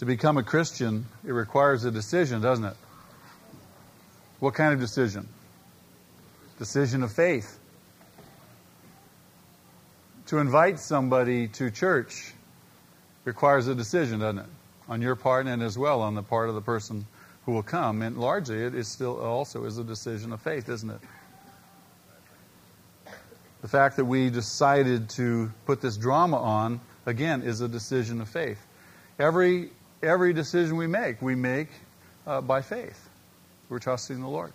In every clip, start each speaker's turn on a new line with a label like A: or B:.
A: To become a Christian, it requires a decision, doesn't it? What kind of decision? Decision of faith. To invite somebody to church requires a decision, doesn't it? On your part and as well on the part of the person who will come. And largely, it is still also is a decision of faith, isn't it? The fact that we decided to put this drama on, again, is a decision of faith. Every, every decision we make, we make uh, by faith. We're trusting the Lord.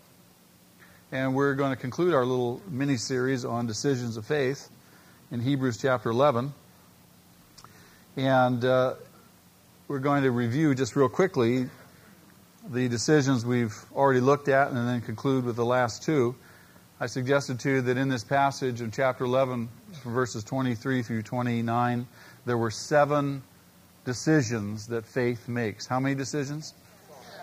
A: And we're going to conclude our little mini series on decisions of faith in Hebrews chapter 11. And uh, we're going to review just real quickly the decisions we've already looked at and then conclude with the last two. I suggested to you that in this passage in chapter 11, verses 23 through 29, there were seven decisions that faith makes. How many decisions?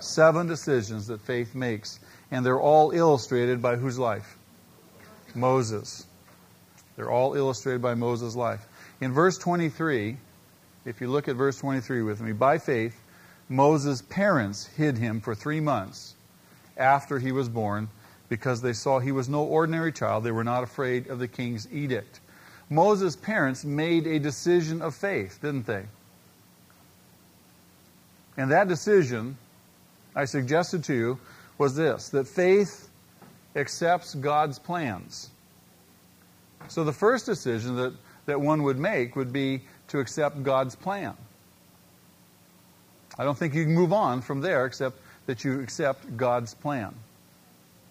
A: Seven decisions that faith makes. And they're all illustrated by whose life? Moses. They're all illustrated by Moses' life. In verse 23, if you look at verse 23 with me, by faith, Moses' parents hid him for three months after he was born because they saw he was no ordinary child. They were not afraid of the king's edict. Moses' parents made a decision of faith, didn't they? And that decision, I suggested to you, was this that faith accepts God's plans. So the first decision that, that one would make would be to accept God's plan. I don't think you can move on from there except that you accept God's plan.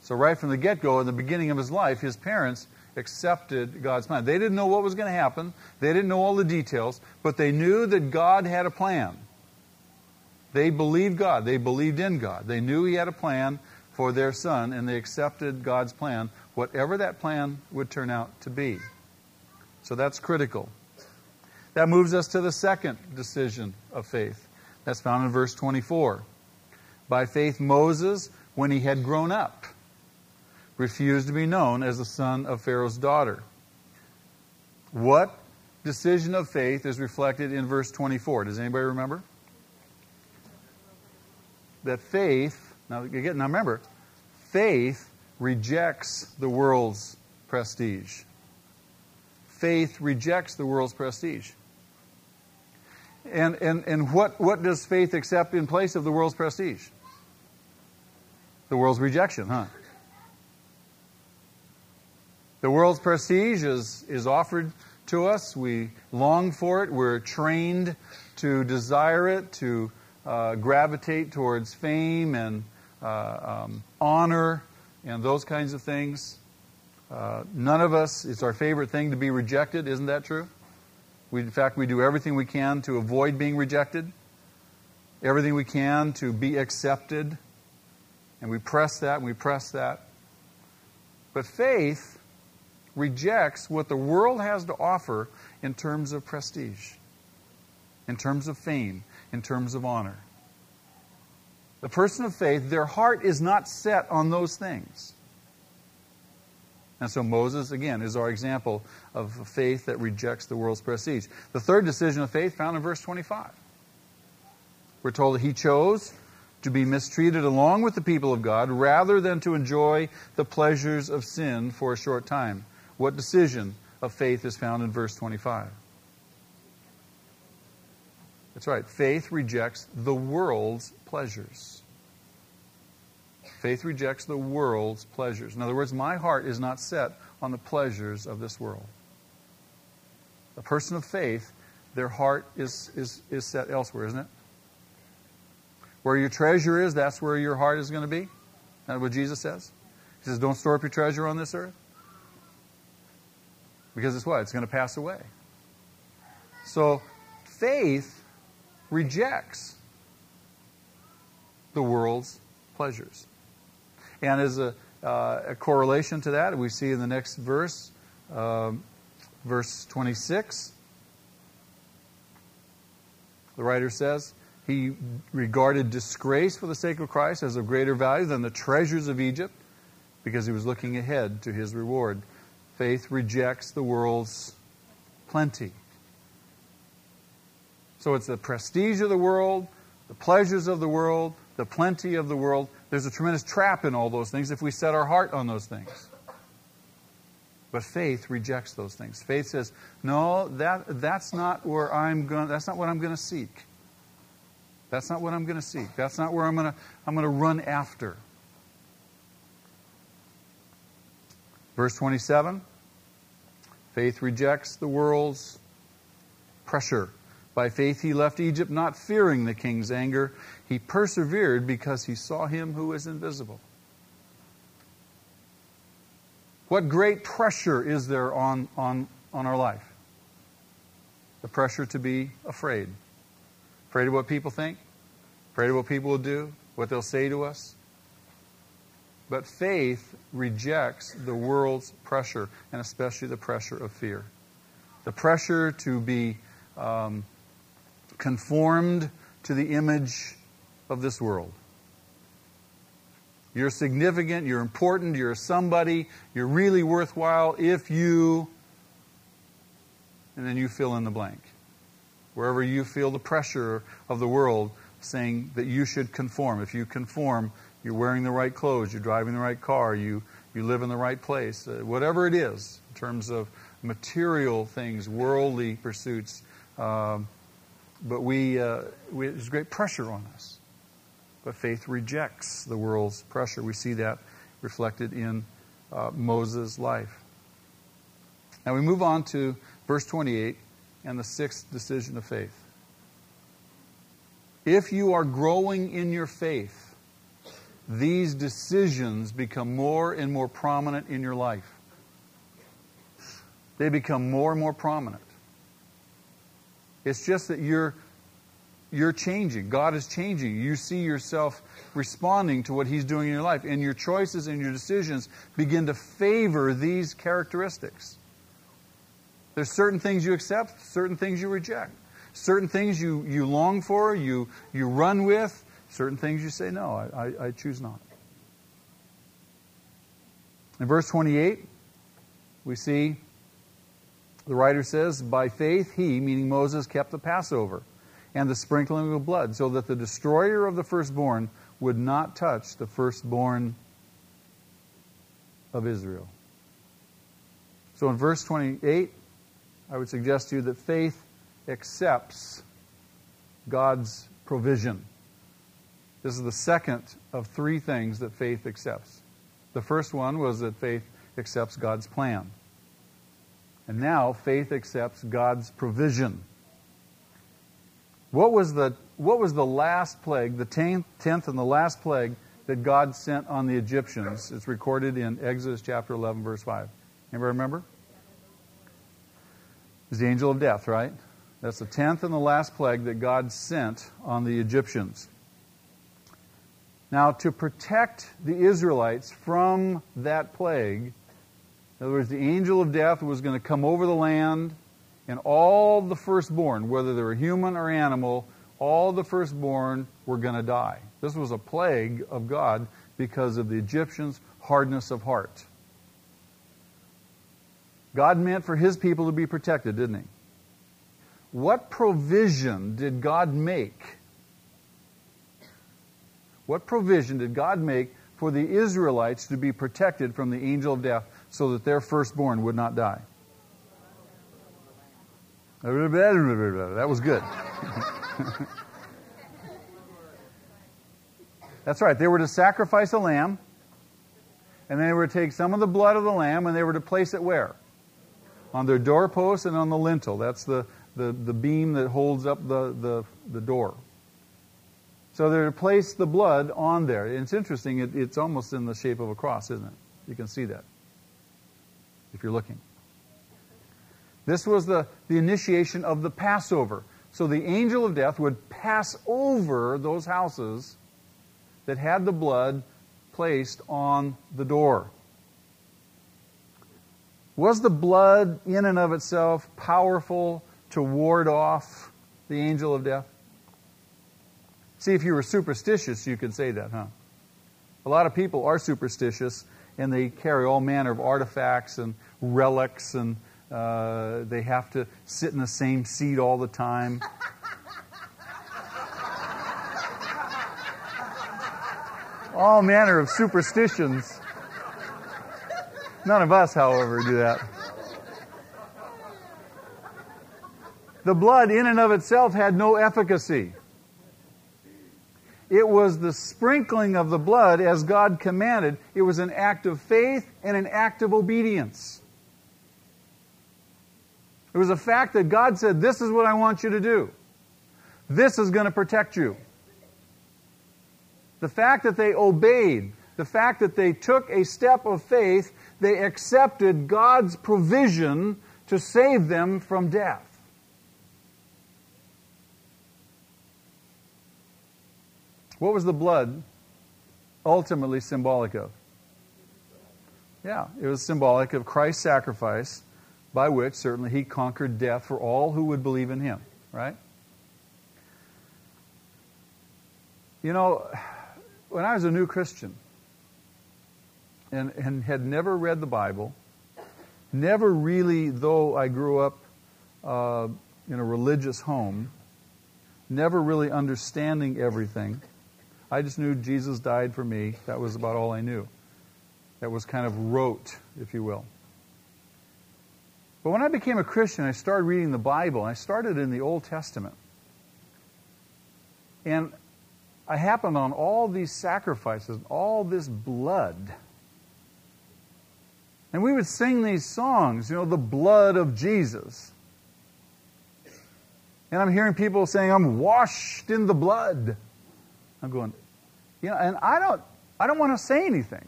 A: So, right from the get go, in the beginning of his life, his parents accepted God's plan. They didn't know what was going to happen, they didn't know all the details, but they knew that God had a plan. They believed God, they believed in God. They knew He had a plan for their son, and they accepted God's plan, whatever that plan would turn out to be. So, that's critical. That moves us to the second decision of faith. That's found in verse 24. By faith, Moses, when he had grown up, refused to be known as the son of Pharaoh's daughter. What decision of faith is reflected in verse 24? Does anybody remember? That faith, now again, now remember, faith rejects the world's prestige. Faith rejects the world's prestige. And, and, and what, what does faith accept in place of the world's prestige? The world's rejection, huh? The world's prestige is, is offered to us. We long for it. We're trained to desire it, to uh, gravitate towards fame and uh, um, honor and those kinds of things. Uh, none of us, it's our favorite thing to be rejected. Isn't that true? We, in fact, we do everything we can to avoid being rejected, everything we can to be accepted. And we press that and we press that. But faith rejects what the world has to offer in terms of prestige, in terms of fame, in terms of honor. The person of faith, their heart is not set on those things. And so Moses, again, is our example of a faith that rejects the world's prestige. The third decision of faith found in verse 25. We're told that he chose to be mistreated along with the people of God rather than to enjoy the pleasures of sin for a short time. What decision of faith is found in verse 25? That's right. Faith rejects the world's pleasures. Faith rejects the world's pleasures. In other words, my heart is not set on the pleasures of this world. A person of faith, their heart is, is, is set elsewhere, isn't it? Where your treasure is, that's where your heart is going to be. That's what Jesus says. He says, Don't store up your treasure on this earth. Because it's what? It's going to pass away. So faith rejects the world's pleasures. And as a, uh, a, correlation to that, we see in the next verse, um, verse 26, the writer says, He regarded disgrace for the sake of Christ as of greater value than the treasures of Egypt because he was looking ahead to his reward. Faith rejects the world's plenty. So it's the prestige of the world, the pleasures of the world, the plenty of the world. There's a tremendous trap in all those things if we set our heart on those things. But faith rejects those things. Faith says, "No, that that's not where I'm going. That's not what I'm going to seek. That's not what I'm going to seek. That's not where I'm going to I'm going to run after." Verse 27 Faith rejects the world's pressure. By faith he left Egypt, not fearing the king's anger. He persevered because he saw him who is invisible. What great pressure is there on, on, on our life? The pressure to be afraid. Afraid of what people think, afraid of what people will do, what they'll say to us. But faith rejects the world's pressure, and especially the pressure of fear. The pressure to be um, conformed to the image of this world. You're significant, you're important, you're somebody, you're really worthwhile if you, and then you fill in the blank. Wherever you feel the pressure of the world saying that you should conform. If you conform, you're wearing the right clothes, you're driving the right car, you, you live in the right place, uh, whatever it is in terms of material things, worldly pursuits. Um, but we, uh, we, there's great pressure on us. But faith rejects the world's pressure. We see that reflected in uh, Moses' life. Now we move on to verse 28 and the sixth decision of faith. If you are growing in your faith, these decisions become more and more prominent in your life. They become more and more prominent. It's just that you're you're changing. God is changing. You see yourself responding to what He's doing in your life. And your choices and your decisions begin to favor these characteristics. There's certain things you accept, certain things you reject. Certain things you, you long for, you, you run with, certain things you say, no, I, I, I choose not. In verse 28, we see the writer says, By faith he, meaning Moses, kept the Passover and the sprinkling of blood, so that the destroyer of the firstborn would not touch the firstborn of Israel. So in verse 28, I would suggest to you that faith accepts God's provision. This is the second of three things that faith accepts. The first one was that faith accepts God's plan. And now faith accepts God's provision. What was the, what was the last plague, the tenth, tenth and the last plague that God sent on the Egyptians? It's recorded in Exodus chapter 11, verse 5. Anybody remember? It was the angel of death, right? That's the tenth and the last plague that God sent on the Egyptians. Now, to protect the Israelites from that plague, in other words, the angel of death was going to come over the land and all the firstborn, whether they were human or animal, all the firstborn were going to die. This was a plague of God because of the Egyptians' hardness of heart. God meant for his people to be protected, didn't he? What provision did God make? What provision did God make for the Israelites to be protected from the angel of death so that their firstborn would not die? That was good. That's right. They were to sacrifice a lamb, and they were to take some of the blood of the lamb, and they were to place it where? On their doorpost and on the lintel. That's the, the, the beam that holds up the, the, the door. So they're to place the blood on there. It's interesting, it, it's almost in the shape of a cross, isn't it? You can see that if you're looking. This was the, the initiation of the Passover. So the angel of death would pass over those houses that had the blood placed on the door. Was the blood in and of itself powerful to ward off the angel of death? See, if you were superstitious, you could say that, huh? A lot of people are superstitious and they carry all manner of artifacts and relics and uh, they have to sit in the same seat all the time. all manner of superstitions. None of us, however, do that. The blood, in and of itself, had no efficacy. It was the sprinkling of the blood as God commanded. It was an act of faith and an act of obedience. It was a fact that God said, This is what I want you to do. This is going to protect you. The fact that they obeyed, the fact that they took a step of faith, they accepted God's provision to save them from death. What was the blood ultimately symbolic of? Yeah, it was symbolic of Christ's sacrifice by which certainly he conquered death for all who would believe in him, right? You know, when I was a new Christian and, and had never read the Bible, never really, though I grew up uh, in a religious home, never really understanding everything, I just knew Jesus died for me. That was about all I knew. That was kind of rote, if you will. But when I became a Christian, I started reading the Bible. I started in the Old Testament. And I happened on all these sacrifices, all this blood. And we would sing these songs, you know, the blood of Jesus. And I'm hearing people saying, I'm washed in the blood. I'm going, you know, and I don't, I don't want to say anything.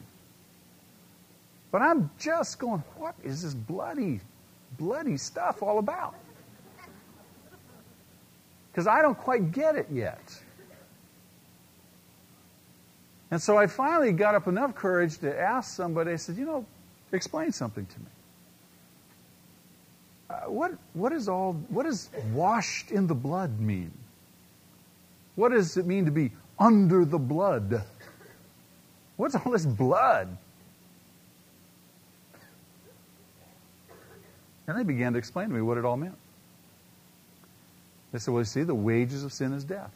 A: But I'm just going, what is this bloody, bloody stuff all about? Because I don't quite get it yet. And so I finally got up enough courage to ask somebody, I said, you know, explain something to me. Uh, what, what, is all, what does washed in the blood mean? What does it mean to be under the blood? What's all this blood? And they began to explain to me what it all meant. They said, well, you see, the wages of sin is death.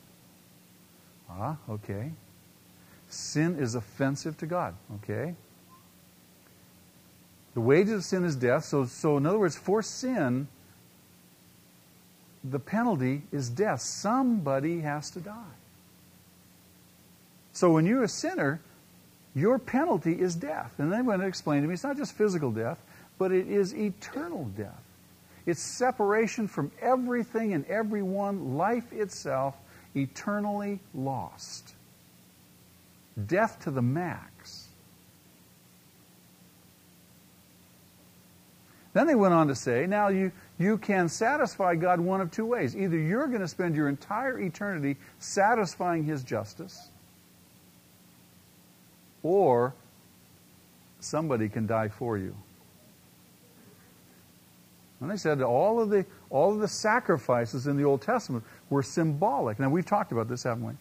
A: Ah, okay. Sin is offensive to God. Okay? The wages of sin is death. So, so in other words, for sin, the penalty is death. Somebody has to die. So when you're a sinner, your penalty is death. And they went to explain to me it's not just physical death, but it is eternal death. It's separation from everything and everyone, life itself, eternally lost death to the max. Then they went on to say, now you, you can satisfy God one of two ways. Either you're going to spend your entire eternity satisfying His justice, or somebody can die for you. And they said all of the all of the sacrifices in the Old Testament were symbolic. Now we've talked about this, haven't we?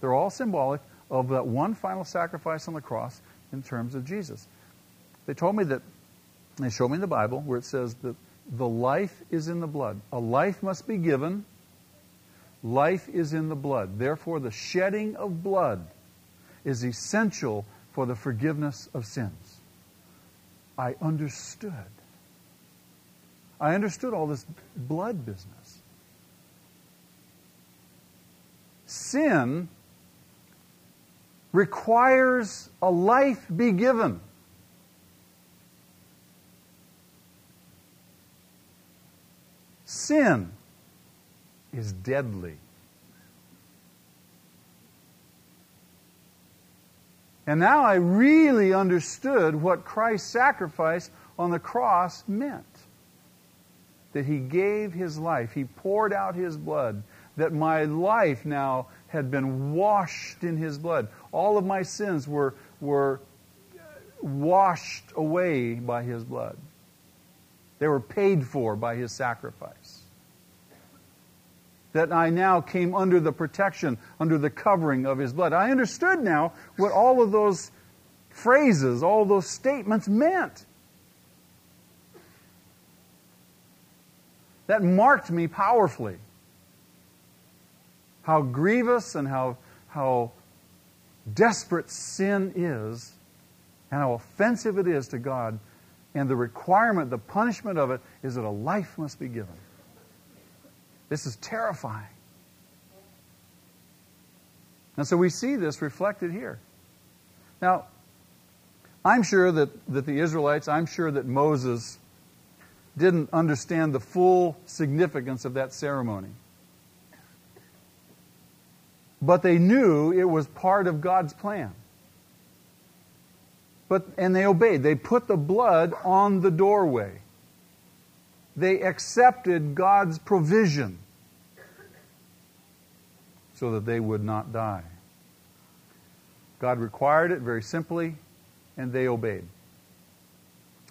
A: They're all symbolic of that one final sacrifice on the cross in terms of Jesus. They told me that, they showed me in the Bible where it says that the life is in the blood. A life must be given. Life is in the blood. Therefore, the shedding of blood is essential for the forgiveness of sins. I understood. I understood all this blood business. Sin requires a life be given. Sin is deadly. And now I really understood what Christ's sacrifice on the cross meant. That he gave his life, he poured out his blood, that my life now had been washed in his blood. All of my sins were, were washed away by his blood. They were paid for by his sacrifice. That I now came under the protection, under the covering of his blood. I understood now what all of those phrases, all those statements meant. That marked me powerfully how grievous and how, how desperate sin is and how offensive it is to God. And the requirement, the punishment of it, is that a life must be given. This is terrifying. And so we see this reflected here. Now, I'm sure that, that the Israelites, I'm sure that Moses didn't understand the full significance of that ceremony. But they knew it was part of God's plan. But, and they obeyed. They put the blood on the doorway. They accepted God's provision so that they would not die. God required it very simply, and they obeyed.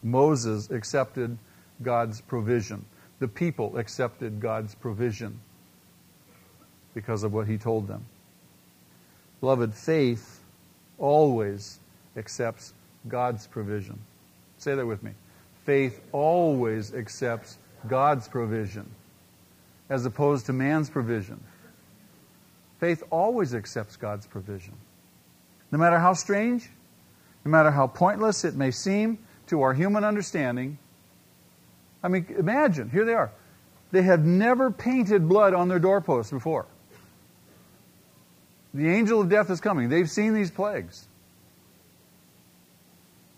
A: Moses accepted God's provision. The people accepted God's provision because of what he told them. Beloved, faith always accepts God's provision. Say that with me. Faith always accepts God's provision as opposed to man's provision. Faith always accepts God's provision. No matter how strange, no matter how pointless it may seem to our human understanding. I mean, imagine, here they are. They have never painted blood on their doorposts before. The angel of death is coming. They've seen these plagues.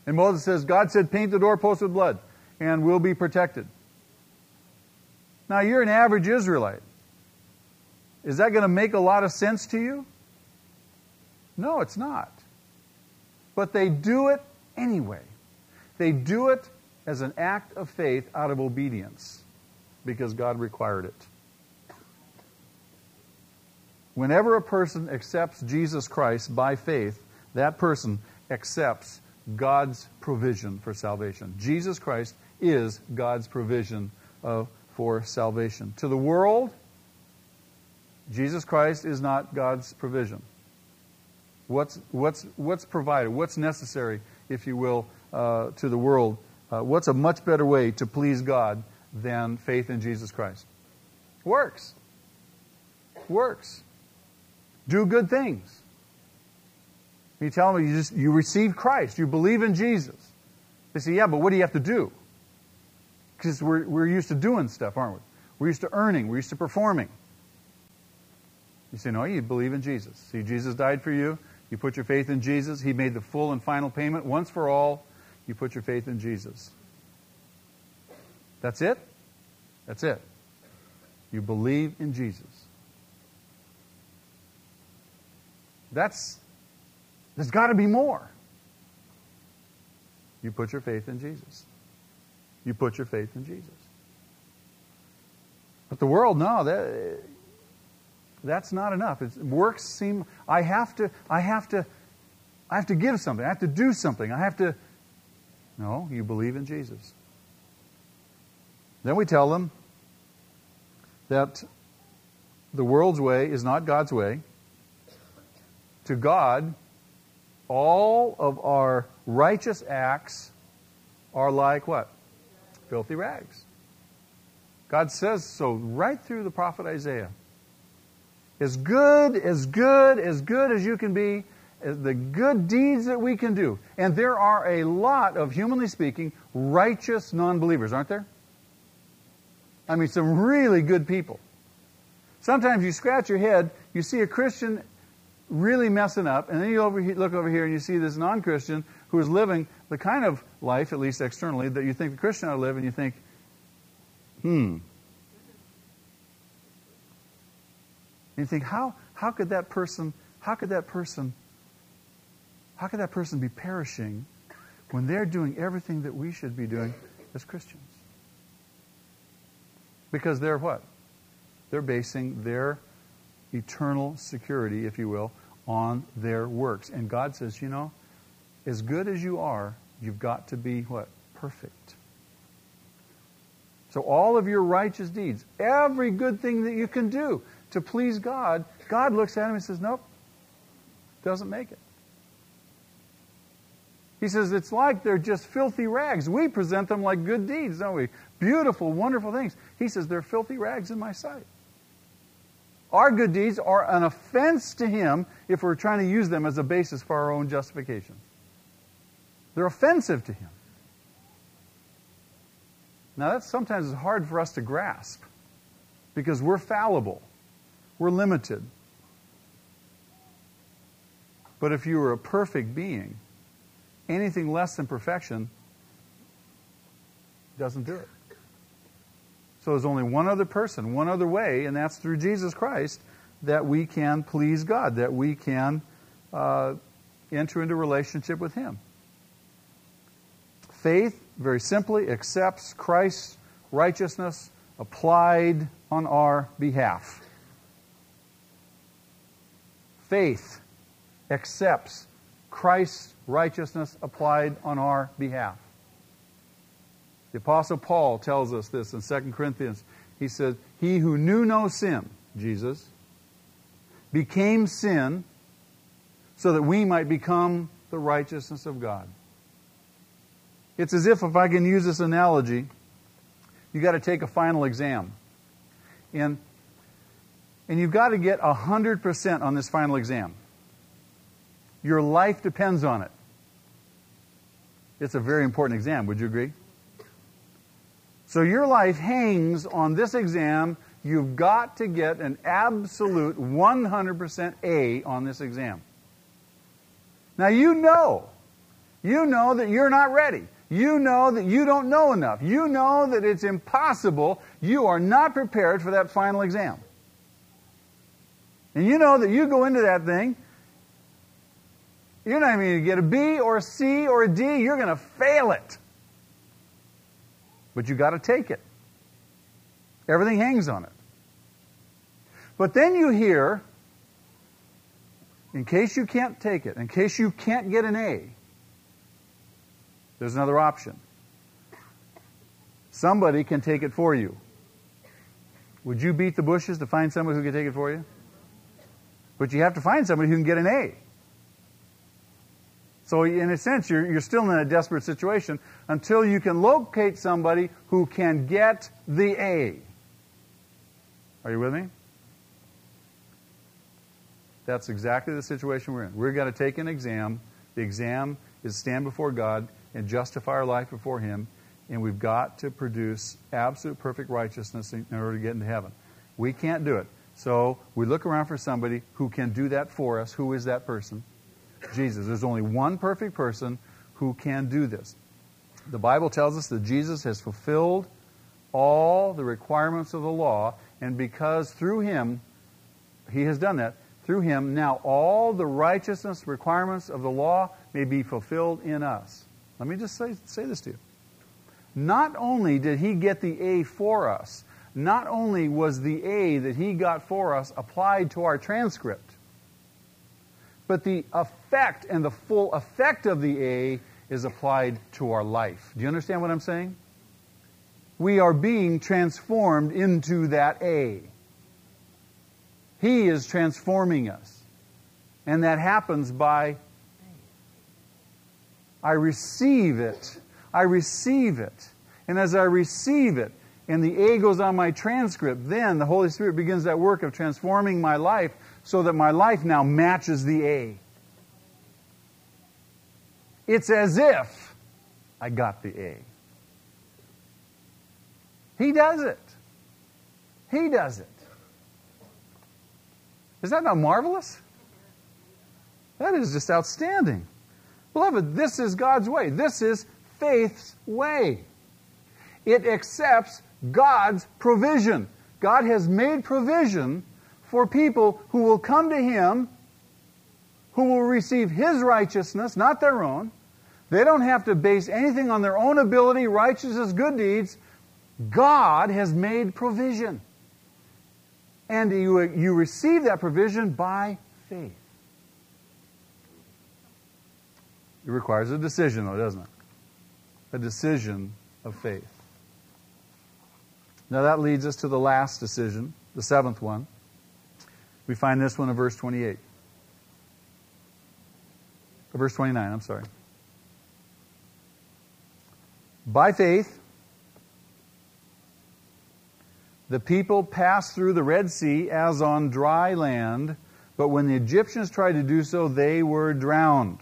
A: And Moses says, God said, paint the doorpost with blood, and we'll be protected. Now, you're an average Israelite. Is that going to make a lot of sense to you? No, it's not. But they do it anyway. They do it as an act of faith out of obedience because God required it. Whenever a person accepts Jesus Christ by faith, that person accepts God's provision for salvation. Jesus Christ is God's provision of, for salvation. To the world, Jesus Christ is not God's provision. What's, what's, what's provided? What's necessary, if you will, uh, to the world? Uh, what's a much better way to please God than faith in Jesus Christ? Works. Works. Do good things. You tell them you just you receive Christ, you believe in Jesus. They say, yeah, but what do you have to do? Because we're, we're used to doing stuff, aren't we? We're used to earning, we're used to performing. You say, no, you believe in Jesus. See, Jesus died for you. You put your faith in Jesus. He made the full and final payment once for all. You put your faith in Jesus. That's it? That's it. You believe in Jesus. That's there's got to be more. You put your faith in Jesus. You put your faith in Jesus. But the world, no, that, that's not enough. It's, works seem I have to I have to I have to give something. I have to do something. I have to No, you believe in Jesus. Then we tell them that the world's way is not God's way. To God, all of our righteous acts are like what? Filthy rags. God says so right through the prophet Isaiah. As good, as good, as good as you can be, the good deeds that we can do. And there are a lot of, humanly speaking, righteous non believers, aren't there? I mean, some really good people. Sometimes you scratch your head, you see a Christian really messing up, and then you over, look over here and you see this non Christian who is living the kind of life, at least externally, that you think the Christian ought to live, and you think, hmm. And you think, how, how could that person, how could that person, how could that person be perishing when they're doing everything that we should be doing as Christians? Because they're what? They're basing their eternal security, if you will, on their works. And God says, you know, as good as you are, you've got to be what? Perfect. So all of your righteous deeds, every good thing that you can do to please God, God looks at him and says, nope, doesn't make it. He says it's like they're just filthy rags. We present them like good deeds, don't we? Beautiful, wonderful things. He says they're filthy rags in my sight. Our good deeds are an offense to Him if we're trying to use them as a basis for our own justification. They're offensive to Him. Now, that sometimes is hard for us to grasp because we're fallible, we're limited. But if you were a perfect being, anything less than perfection doesn't do it. So there's only one other person, one other way, and that's through Jesus Christ that we can please God, that we can uh, enter into relationship with Him. Faith, very simply, accepts Christ's righteousness applied on our behalf. Faith accepts Christ's righteousness applied on our behalf. The Apostle Paul tells us this in 2 Corinthians. He says, He who knew no sin, Jesus, became sin so that we might become the righteousness of God. It's as if, if I can use this analogy, you got to take a final exam. And, and you've got to get 100% on this final exam. Your life depends on it. It's a very important exam, would you agree? So your life hangs on this exam. You've got to get an absolute 100% A on this exam. Now you know, you know that you're not ready. You know that you don't know enough. You know that it's impossible. You are not prepared for that final exam. And you know that you go into that thing, you're not even going to get a B or a C or a D, you're going to fail it but you got to take it. Everything hangs on it. But then you hear, in case you can't take it, in case you can't get an A, there's another option. Somebody can take it for you. Would you beat the bushes to find somebody who can take it for you? But you have to find somebody who can get an A. So, in a sense, you're, you're still in a desperate situation until you can locate somebody who can get the A. Are you with me? That's exactly the situation we're in. We're going to take an exam. The exam is stand before God and justify our life before Him, and we've got to produce absolute perfect righteousness in order to get into heaven. We can't do it. So we look around for somebody who can do that for us. Who is that person? Jesus. There's only one perfect person who can do this. The Bible tells us that Jesus has fulfilled all the requirements of the law, and because through him, he has done that, through him, now all the righteousness requirements of the law may be fulfilled in us. Let me just say, say this to you. Not only did he get the A for us, not only was the A that he got for us applied to our transcript, but the effect and the full effect of the A is applied to our life. Do you understand what I'm saying? We are being transformed into that A. He is transforming us. And that happens by I receive it. I receive it. And as I receive it, and the A goes on my transcript, then the Holy Spirit begins that work of transforming my life so that my life now matches the A. It's as if I got the A. He does it. He does it. Is that not marvelous? That is just outstanding. Beloved, this is God's way. This is faith's way. It accepts God's provision. God has made provision for people who will come to Him, who will receive His righteousness, not their own. They don't have to base anything on their own ability, righteousness, good deeds. God has made provision. And you, you receive that provision by faith. It requires a decision, though, doesn't it? A decision of faith. Now that leads us to the last decision, the seventh one. We find this one in verse 28. Verse 29, I'm sorry. By faith, the people passed through the Red Sea as on dry land, but when the Egyptians tried to do so, they were drowned.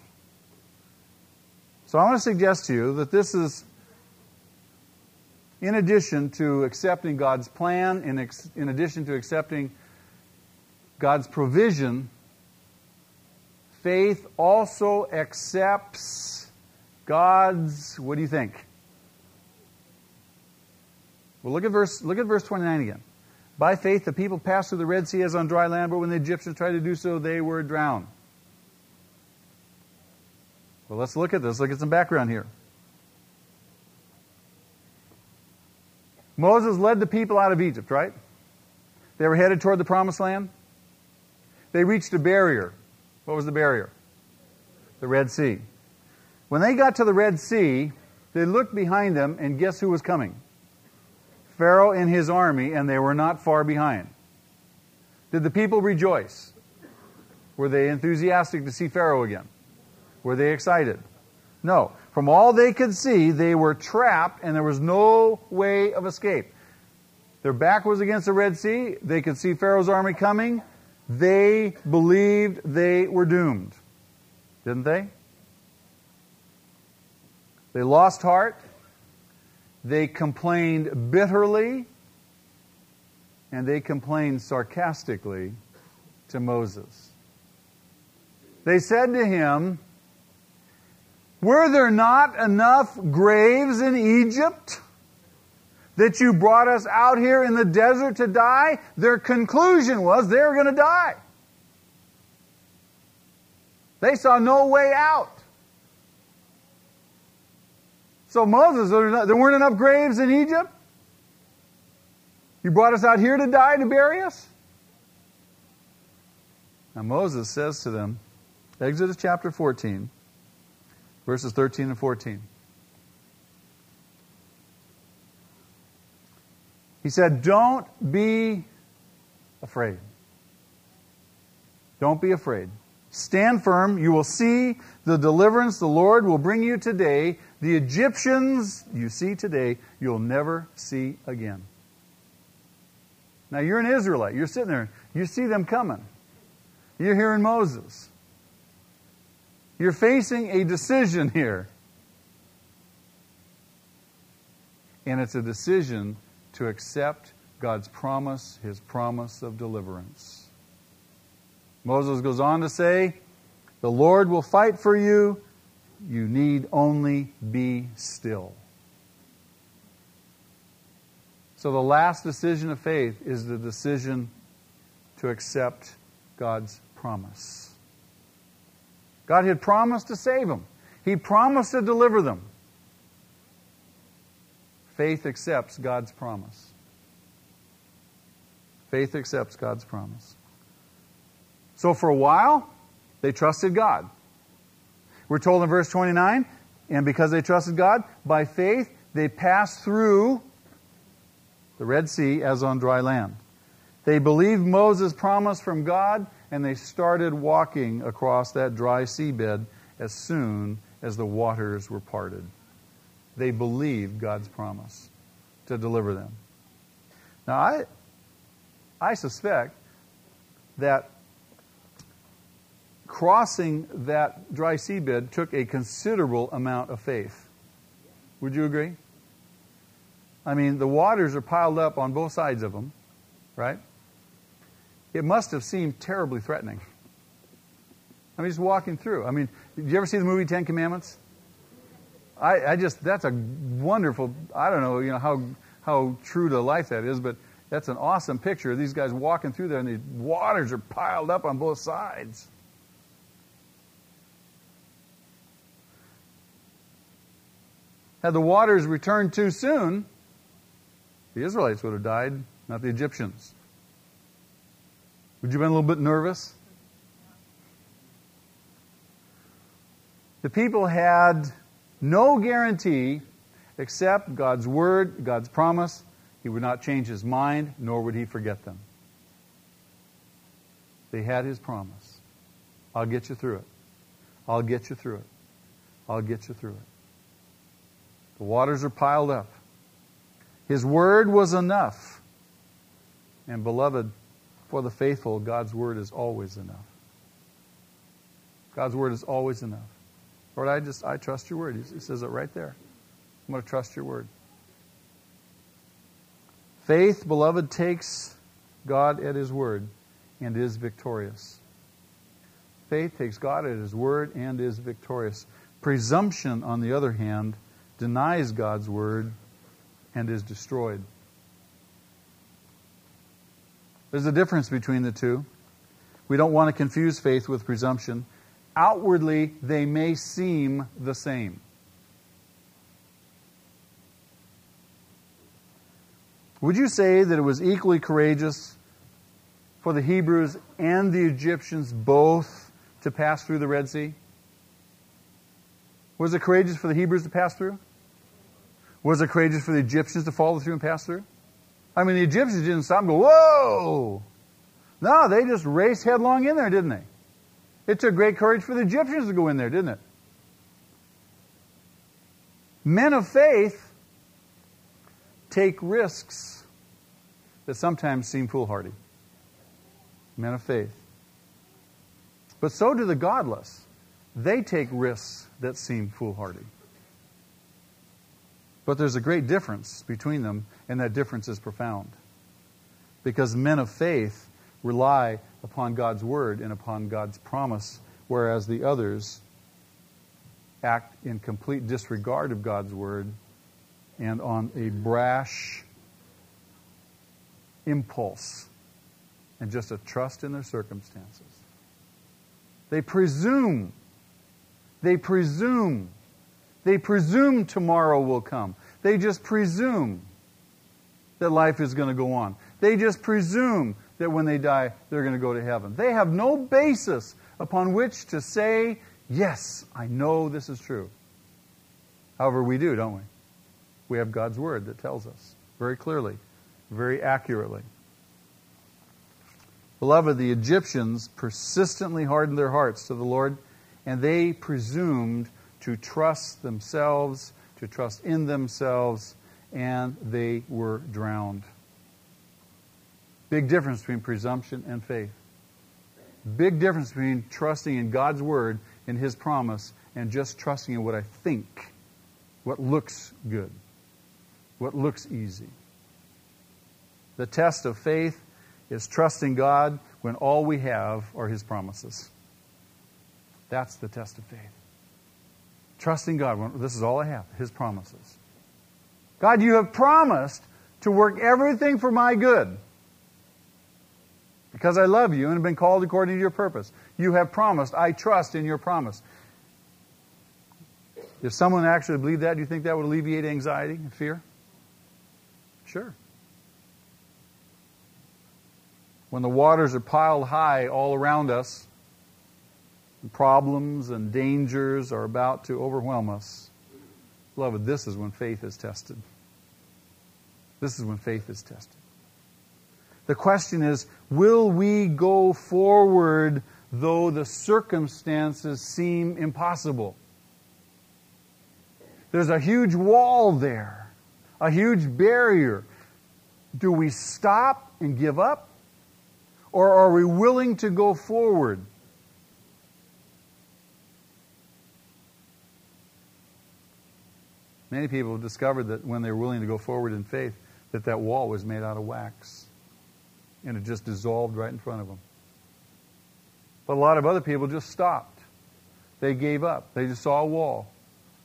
A: So I want to suggest to you that this is, in addition to accepting God's plan, in, ex- in addition to accepting God's provision, faith also accepts God's, what do you think? Well, look at verse, look at verse 29 again. By faith, the people passed through the Red Sea as on dry land, but when the Egyptians tried to do so, they were drowned. Well, let's look at this. Look at some background here. Moses led the people out of Egypt, right? They were headed toward the promised land. They reached a barrier. What was the barrier? The Red Sea. When they got to the Red Sea, they looked behind them, and guess who was coming? Pharaoh and his army, and they were not far behind. Did the people rejoice? Were they enthusiastic to see Pharaoh again? Were they excited? No. From all they could see, they were trapped and there was no way of escape. Their back was against the Red Sea. They could see Pharaoh's army coming. They believed they were doomed. Didn't they? They lost heart. They complained bitterly. And they complained sarcastically to Moses. They said to him, Were there not enough graves in Egypt? That you brought us out here in the desert to die? Their conclusion was they were going to die. They saw no way out. So Moses, there weren't enough graves in Egypt? You brought us out here to die, to bury us? Now Moses says to them, Exodus chapter 14, verses 13 and 14. He said, Don't be afraid. Don't be afraid. Stand firm. You will see the deliverance the Lord will bring you today. The Egyptians you see today, you'll never see again. Now you're an Israelite. You're sitting there. You see them coming. You're hearing Moses. You're facing a decision here. And it's a decision to accept God's promise, his promise of deliverance. Moses goes on to say, The Lord will fight for you. You need only be still. So the last decision of faith is the decision to accept God's promise. God had promised to save them. He promised to deliver them. Faith accepts God's promise. Faith accepts God's promise. So for a while, they trusted God. We're told in verse 29, and because they trusted God, by faith they passed through the Red Sea as on dry land. They believed Moses' promise from God, and they started walking across that dry seabed as soon as the waters were parted they believed God's promise to deliver them. Now, I, I suspect that crossing that dry seabed took a considerable amount of faith. Would you agree? I mean, the waters are piled up on both sides of them, right? It must have seemed terribly threatening. I mean, just walking through. I mean, did you ever see the movie Ten Commandments? I, I just that's a wonderful. I don't know, you know how how true to life that is, but that's an awesome picture of these guys walking through there, and the waters are piled up on both sides. Had the waters returned too soon, the Israelites would have died, not the Egyptians. Would you have been a little bit nervous? The people had no guarantee except God's word, God's promise. He would not change his mind, nor would he forget them. They had his promise. I'll get you through it. I'll get you through it. I'll get you through it. The waters are piled up. His word was enough. And beloved, for the faithful, God's word is always enough. God's word is always enough. Lord, I just I trust your word. He says it right there. I'm going to trust your word. Faith, beloved, takes God at his word and is victorious. Faith takes God at his word and is victorious. Presumption, on the other hand, denies God's word and is destroyed. There's a difference between the two. We don't want to confuse faith with presumption. Outwardly, they may seem the same. Would you say that it was equally courageous for the Hebrews and the Egyptians both to pass through the Red Sea? Was it courageous for the Hebrews to pass through? Was it courageous for the Egyptians to follow through and pass through? I mean, the Egyptians didn't stop and go, whoa! No, they just raced headlong in there, didn't they? It took great courage for the Egyptians to go in there, didn't it? Men of faith take risks that sometimes seem foolhardy. Men of faith. But so do the godless. They take risks that seem foolhardy. But there's a great difference between them, and that difference is profound. Because men of faith rely upon God's word and upon God's promise, whereas the others act in complete disregard of God's word and on a brash impulse and just a trust in their circumstances. They presume. They presume they presume tomorrow will come. They just presume that life is going to go on. They just presume that when they die, they're going to go to heaven. They have no basis upon which to say, Yes, I know this is true. However, we do, don't we? We have God's Word that tells us very clearly, very accurately. Beloved, the Egyptians persistently hardened their hearts to the Lord, and they presumed to trust themselves, to trust in themselves, and they were drowned. Big difference between presumption and faith. Big difference between trusting in God's word and his promise and just trusting in what I think, what looks good, what looks easy. The test of faith is trusting God when all we have are his promises. That's the test of faith. Trusting God. When this is all I have, His promises. God, you have promised to work everything for my good. Because I love you and have been called according to your purpose. You have promised. I trust in your promise. If someone actually believed that, do you think that would alleviate anxiety and fear? Sure. When the waters are piled high all around us, and problems and dangers are about to overwhelm us, beloved, this is when faith is tested. This is when faith is tested. The question is will we go forward though the circumstances seem impossible? There's a huge wall there, a huge barrier. Do we stop and give up? Or are we willing to go forward? Many people have discovered that when they're willing to go forward in faith, that that wall was made out of wax. And it just dissolved right in front of them. But a lot of other people just stopped. They gave up. They just saw a wall.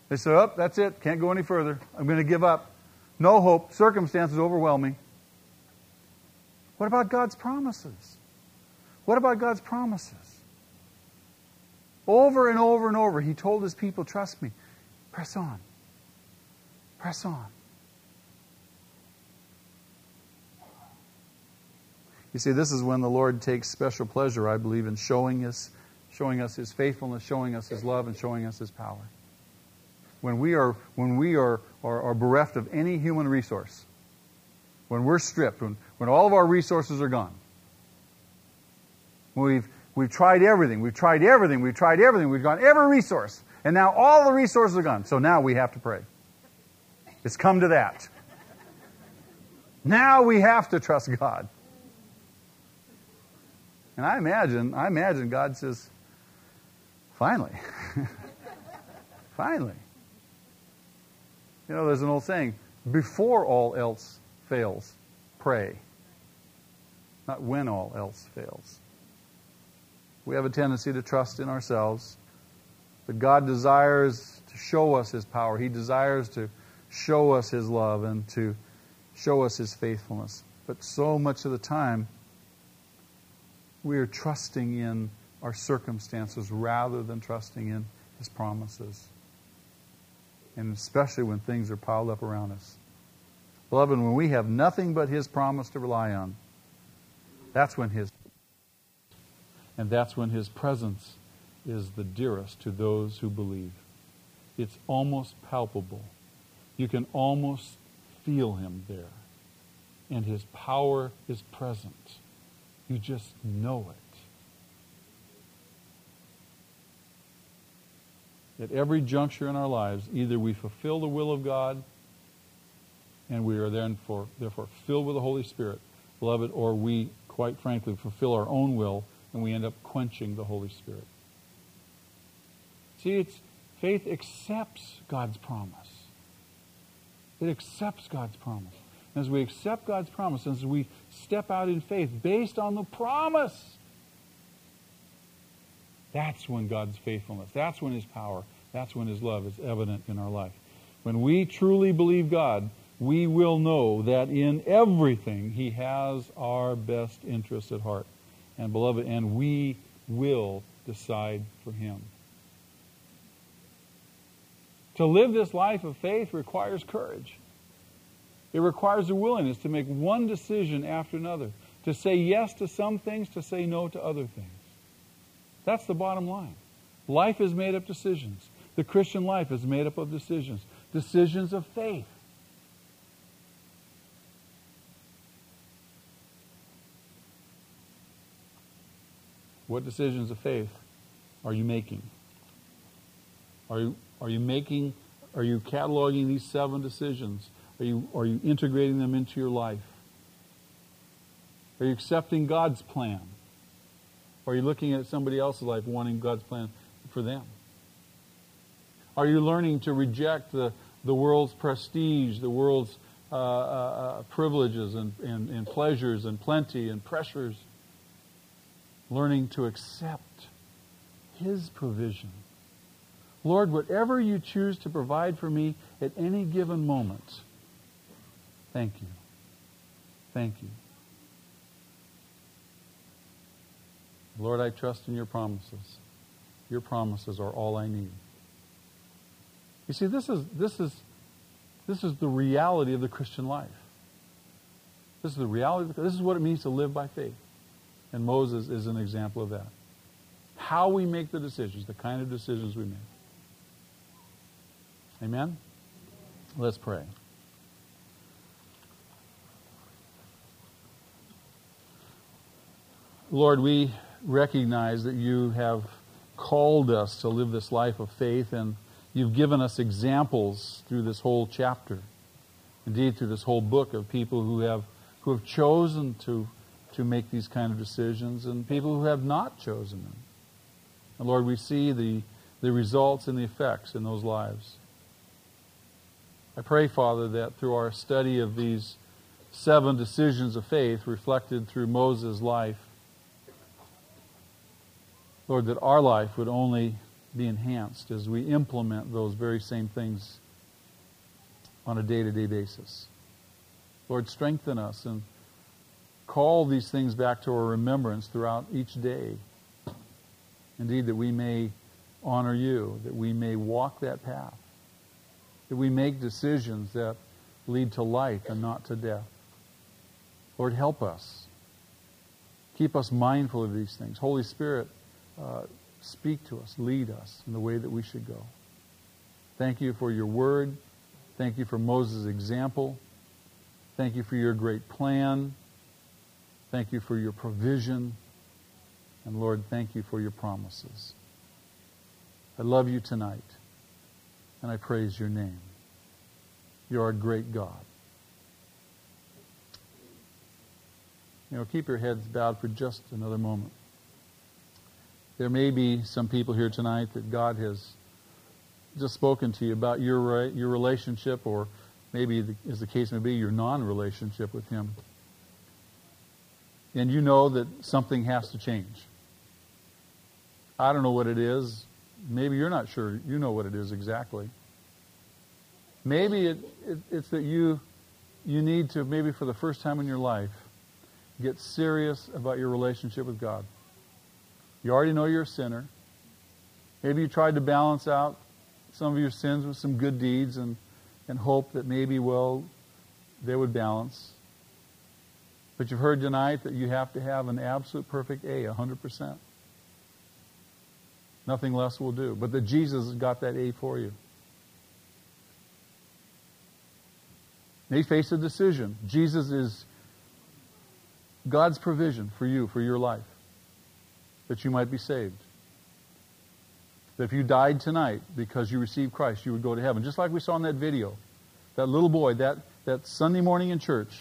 A: They said, oh, that's it. Can't go any further. I'm going to give up. No hope. Circumstances overwhelm me. What about God's promises? What about God's promises? Over and over and over, He told His people, trust me, press on. Press on. You see, this is when the Lord takes special pleasure, I believe, in showing us, showing us His faithfulness, showing us His love, and showing us His power. When we are, when we are, are, are bereft of any human resource, when we're stripped, when, when all of our resources are gone, when we've, we've tried everything, we've tried everything, we've tried everything, we've gone every resource, and now all the resources are gone. So now we have to pray. It's come to that. Now we have to trust God. And I imagine, I imagine God says, finally. finally. You know, there's an old saying, before all else fails, pray. Not when all else fails. We have a tendency to trust in ourselves, but God desires to show us His power. He desires to show us His love and to show us His faithfulness. But so much of the time, we are trusting in our circumstances rather than trusting in His promises. And especially when things are piled up around us. Beloved, when we have nothing but His promise to rely on, that's when His and that's when His presence is the dearest to those who believe. It's almost palpable. You can almost feel Him there. And His power is present. You just know it. At every juncture in our lives, either we fulfill the will of God and we are therefore, therefore filled with the Holy Spirit, beloved, or we, quite frankly, fulfill our own will and we end up quenching the Holy Spirit. See, it's faith accepts God's promise. It accepts God's promise. As we accept God's promise, as we step out in faith based on the promise, that's when God's faithfulness, that's when His power, that's when His love is evident in our life. When we truly believe God, we will know that in everything He has our best interests at heart. And beloved, and we will decide for Him. To live this life of faith requires courage. It requires a willingness to make one decision after another, to say yes to some things, to say no to other things. That's the bottom line. Life is made up of decisions. The Christian life is made up of decisions, decisions of faith. What decisions of faith are you making? Are you, are you making, are you cataloging these seven decisions? Are you, are you integrating them into your life? Are you accepting God's plan? Or are you looking at somebody else's life wanting God's plan for them? Are you learning to reject the, the world's prestige, the world's uh, uh, uh, privileges and, and, and pleasures and plenty and pressures? Learning to accept His provision. Lord, whatever you choose to provide for me at any given moment, Thank you. Thank you. Lord, I trust in your promises. Your promises are all I need. You see, this is, this is, this is the reality of the Christian life. This is the reality. This is what it means to live by faith. And Moses is an example of that. How we make the decisions, the kind of decisions we make. Amen? Let's pray. Lord, we recognize that you have called us to live this life of faith, and you've given us examples through this whole chapter, indeed through this whole book of people who have who have chosen to to make these kind of decisions, and people who have not chosen them. And Lord, we see the the results and the effects in those lives. I pray, Father, that through our study of these seven decisions of faith reflected through Moses' life, Lord, that our life would only be enhanced as we implement those very same things on a day to day basis. Lord, strengthen us and call these things back to our remembrance throughout each day. Indeed, that we may honor you, that we may walk that path, that we make decisions that lead to life and not to death. Lord, help us. Keep us mindful of these things. Holy Spirit, uh, speak to us, lead us in the way that we should go. Thank you for your word. Thank you for Moses' example. Thank you for your great plan. Thank you for your provision. And Lord, thank you for your promises. I love you tonight, and I praise your name. You're a great God. You know, keep your heads bowed for just another moment. There may be some people here tonight that God has just spoken to you about your your relationship, or maybe, as the case may be, your non-relationship with Him. And you know that something has to change. I don't know what it is. Maybe you're not sure you know what it is exactly. Maybe it, it, it's that you you need to maybe for the first time in your life get serious about your relationship with God. You already know you're a sinner. Maybe you tried to balance out some of your sins with some good deeds and, and hope that maybe, well, they would balance. But you've heard tonight that you have to have an absolute perfect A, 100%. Nothing less will do. But that Jesus has got that A for you. They face a decision. Jesus is God's provision for you, for your life, that you might be saved. That if you died tonight because you received Christ, you would go to heaven. Just like we saw in that video. That little boy, that, that Sunday morning in church,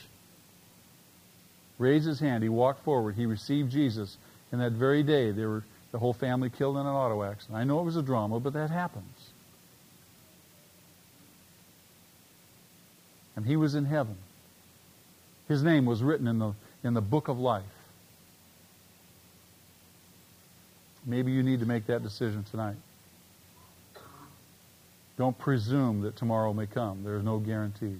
A: raised his hand. He walked forward. He received Jesus. And that very day, they were, the whole family killed in an auto accident. I know it was a drama, but that happens. And he was in heaven. His name was written in the in the book of life. Maybe you need to make that decision tonight. Don't presume that tomorrow may come. There are no guarantees.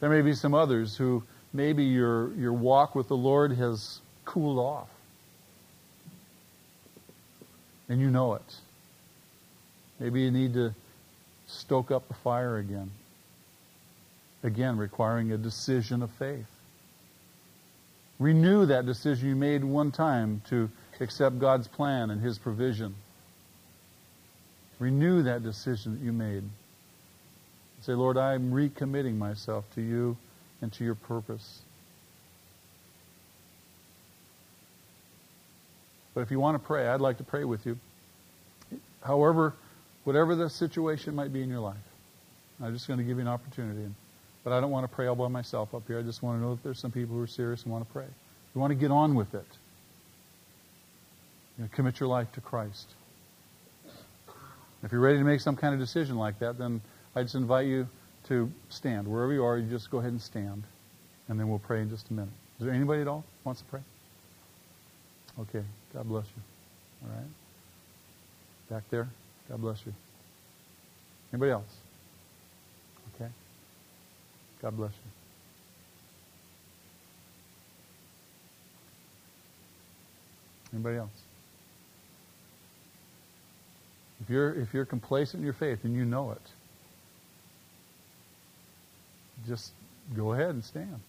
A: There may be some others who maybe your, your walk with the Lord has cooled off. And you know it. Maybe you need to stoke up the fire again. Again, requiring a decision of faith. Renew that decision you made one time to accept God's plan and His provision. Renew that decision that you made. Say, Lord, I'm recommitting myself to you and to your purpose. But if you want to pray, I'd like to pray with you. However, whatever the situation might be in your life, I'm just going to give you an opportunity. But I don't want to pray all by myself up here. I just want to know that there's some people who are serious and want to pray. You want to get on with it. You know, commit your life to Christ. If you're ready to make some kind of decision like that, then I just invite you to stand. Wherever you are, you just go ahead and stand. And then we'll pray in just a minute. Is there anybody at all wants to pray? Okay. God bless you. All right. Back there. God bless you. Anybody else? Okay. God bless you. Anybody else? If you're if you're complacent in your faith and you know it, just go ahead and stand.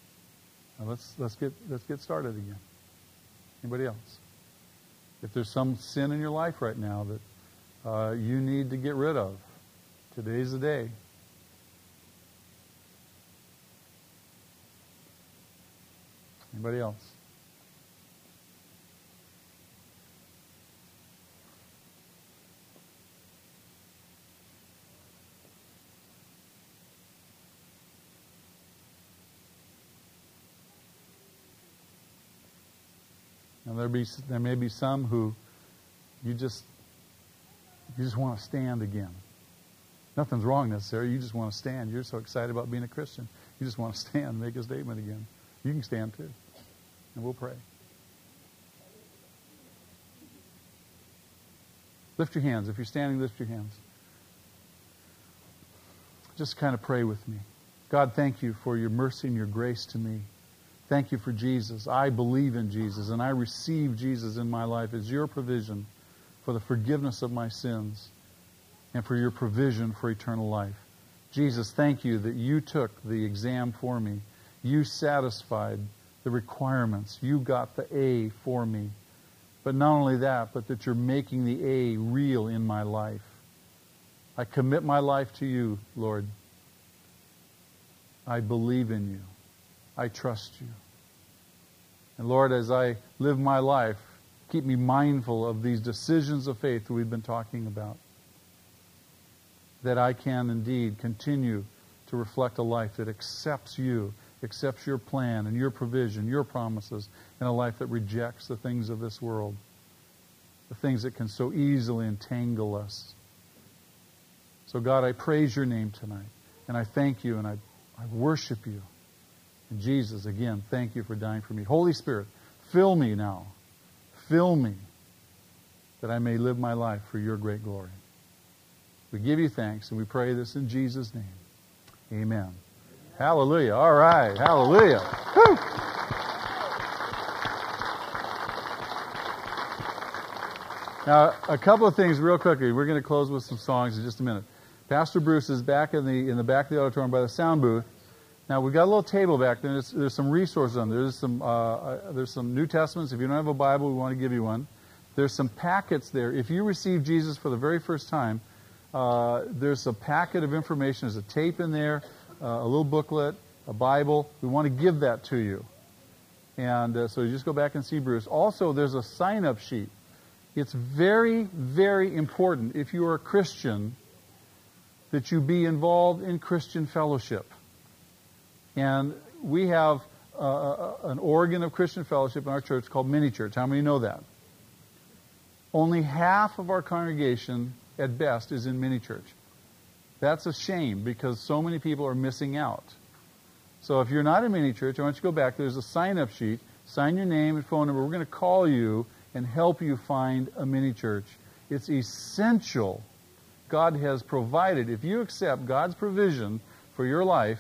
A: Now let's let's get let's get started again. Anybody else? If there's some sin in your life right now that uh, you need to get rid of, today's the day. Anybody else? And there be there may be some who you just you just want to stand again. Nothing's wrong necessarily. You just want to stand. You're so excited about being a Christian. You just want to stand and make a statement again. You can stand too. And we'll pray. Lift your hands. If you're standing, lift your hands. Just kind of pray with me. God, thank you for your mercy and your grace to me. Thank you for Jesus. I believe in Jesus and I receive Jesus in my life as your provision for the forgiveness of my sins and for your provision for eternal life. Jesus, thank you that you took the exam for me. You satisfied the requirements. You got the A for me. But not only that, but that you're making the A real in my life. I commit my life to you, Lord. I believe in you. I trust you. And Lord, as I live my life, keep me mindful of these decisions of faith that we've been talking about. That I can indeed continue to reflect a life that accepts you accepts your plan and your provision, your promises, in a life that rejects the things of this world. the things that can so easily entangle us. So, God, I praise your name tonight. And I thank you and I, I worship you. And Jesus, again, thank you for dying for me. Holy Spirit, fill me now. Fill me that I may live my life for your great glory. We give you thanks and we pray this in Jesus' name. Amen. Hallelujah. All right. Hallelujah. Whew. Now, a couple of things real quickly. We're going to close with some songs in just a minute. Pastor Bruce is back in the in the back of the auditorium by the sound booth. Now we've got a little table back there. There's, there's some resources on there. There's some uh, uh, there's some New Testaments. If you don't have a Bible, we want to give you one. There's some packets there. If you receive Jesus for the very first time, uh, there's a packet of information. There's a tape in there, uh, a little booklet, a Bible. We want to give that to you. And uh, so you just go back and see Bruce. Also, there's a sign up sheet. It's very, very important if you are a Christian that you be involved in Christian fellowship. And we have uh, uh an organ of Christian fellowship in our church called Mini Church. How many know that? Only half of our congregation, at best, is in mini church. That's a shame because so many people are missing out. So if you're not in mini church, I want you to go back. There's a sign up sheet. Sign your name and phone number. We're going to call you and help you find a mini church. It's essential. God has provided. If you accept God's provision for your life,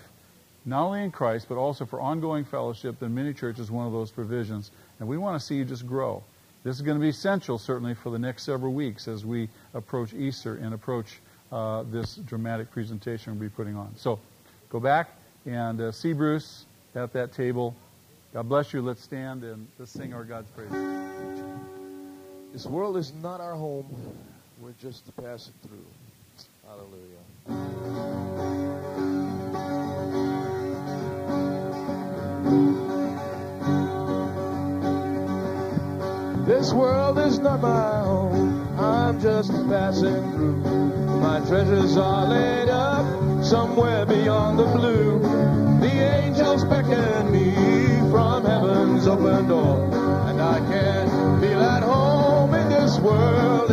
A: not only in Christ, but also for ongoing fellowship, then mini church is one of those provisions. And we want to see you just grow. This is going to be essential, certainly, for the next several weeks as we approach Easter and approach uh, this dramatic presentation we'll be putting on. So, go back and uh, see Bruce at that table. God bless you. Let's stand and let's sing our God's praise.
B: This world is not our home. We're just passing through. Hallelujah. This world is not my home. I'm just passing through. My treasures are laid up somewhere beyond the blue. The angels beckon me from heaven's open door, and I can't feel at home in this world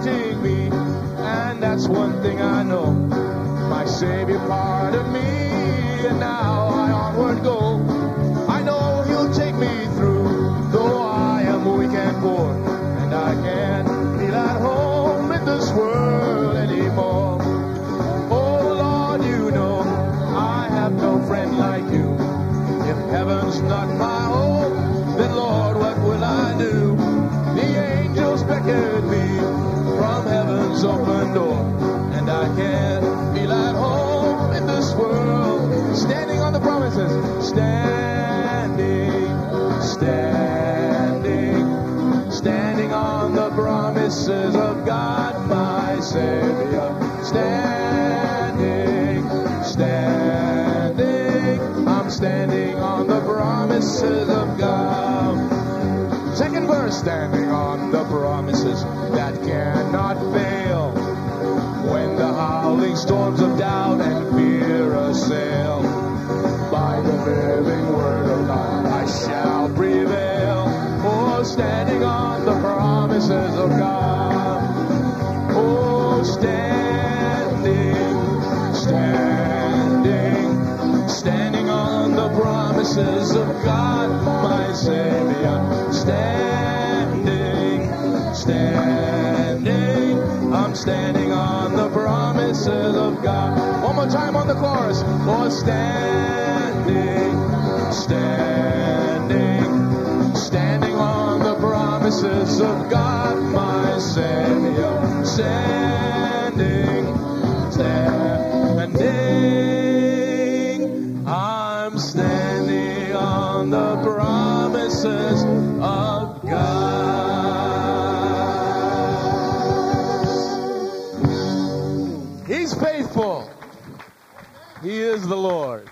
B: expecting me, and that's one thing I know. My Savior pardoned me, and now I onward go. I know He'll take me through, though I am weak and poor, and I can't feel at home in this world anymore. Oh Lord, you know I have no friend like you If heaven's not my home, then Lord, what will I do? The angels beckon me heaven's open door, and I can't feel at home in this world. Standing on the promises, standing, standing, standing on the promises of God, my Savior. Standing, standing, I'm standing on the promises of God. Second verse, standing on the promises that cannot fail. When the howling storms of doubt and fear assail, by the living word of God I shall prevail. Oh, standing on the promises of God. Oh, standing, standing, standing on the promises of God, my Savior. Standing, standing, I'm standing on the promises of God. One more time on the chorus. For standing, standing, standing on the promises of God, my Savior. Standing, standing, I'm standing on the promises is the Lord.